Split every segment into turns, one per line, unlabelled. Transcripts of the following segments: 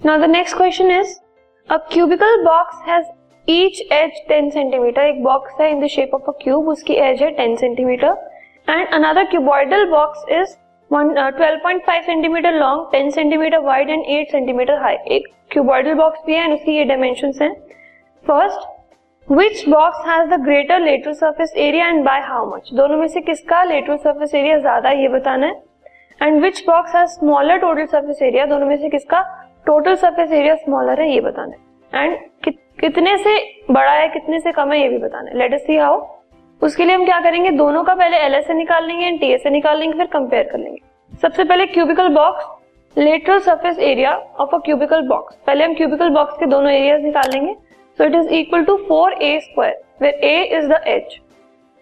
Now the next question is a cubical box has each edge 10 centimetre एक box है in the shape of a cube उसकी edge है 10 centimetre and another cuboidal box is 12.5 centimetre long 10 centimetre wide and 8 centimetre high एक cuboidal box भी है and उसकी ये dimensions हैं. First which box has the greater lateral surface area and by how much दोनों में से किसका लेटरल सरफेस एरिया ज़्यादा ये बताना है. And which box has smaller total surface area दोनों में से किसका टोटल सरफेस एरिया स्मॉलर है ये बताना। है एंड कि, कितने से बड़ा है कितने से कम है ये भी बताना। है लेट अस सी हाउ उसके लिए हम क्या करेंगे? दोनों का पहले एल एस निकाल लेंगे एंड टी एस निकाल लेंगे फिर कंपेयर कर लेंगे। सबसे पहले cubical box lateral surface area of a cubical box पहले हम क्यूबिकल बॉक्स के दोनों एरियाज़ निकाल लेंगे। So it is equal to 4a square, where a is the edge,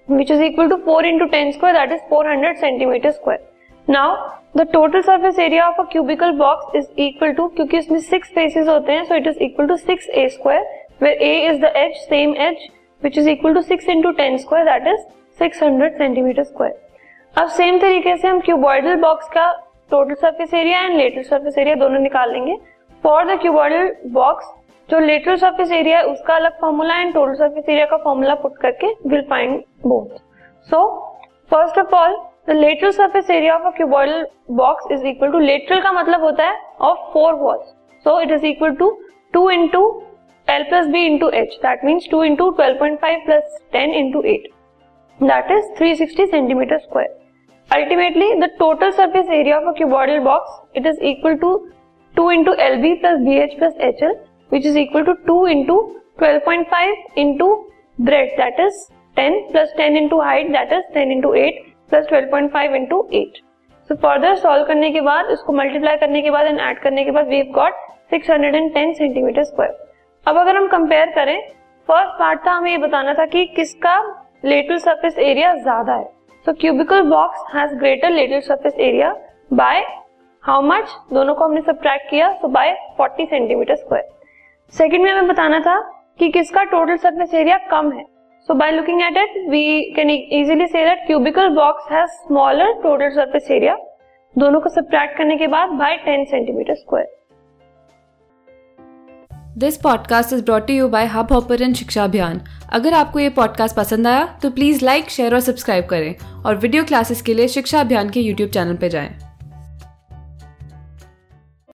which is equal to 4 into 10 square, that is 400 centimeter square. Now the total surface area of a cubical box is equal to क्योंकि इसमें six faces होते हैं so it is equal to six a square where a is the edge same edge which is equal to six into ten square that is six hundred centimetre square अब same तरीके से हम cuboidal box का total surface area and lateral surface area दोनों निकाल लेंगे। For the cuboidal box जो lateral surface area है, उसका अलग formula and total surface area का फॉर्मूला पुट करके will find both so first of all lateral surface area of a box is equal to lateral का मतलब होता है of four walls so it is equal to two into l plus b into h that means two into twelve point five plus ten into eight that is three sixty centimetre square ultimately the total surface area of a box it is equal to two into l b plus b h plus h l which is equal to two into twelve point five into breadth that is ten plus ten into height that is ten into eight into 8 plus 12.5 into 8. So further solve करने के बाद, इसको multiply करने के बाद and add करने के बाद, we've got 610 सेंटीमीटर स्क्वायर अब अगर हम कंपेयर करें फ़र्स्ट पार्ट था, हमें ये बताना था कि किसका लेटरल सरफेस एरिया ज़्यादा है. So cubical box has greater lateral surface area by how much दोनों को हमने सब्ट्रैक्ट किया so by 40 centimetre square second में हमें बताना था कि किसका टोटल सरफेस एरिया कम है. So by looking at it we can easily see that cubical box has smaller total surface area दोनों को सब्ट्रैक्ट करने के बाद by 10 centimetre square
this podcast is brought you by Hubhopper Shiksha Abhiyan अगर आपको ये पॉडकास्ट पसंद आया तो प्लीज़ लाइक शेयर और सब्सक्राइब करें और वीडियो क्लासेस के लिए शिक्षा अभियान के यूट्यूब चैनल पर जाएँ।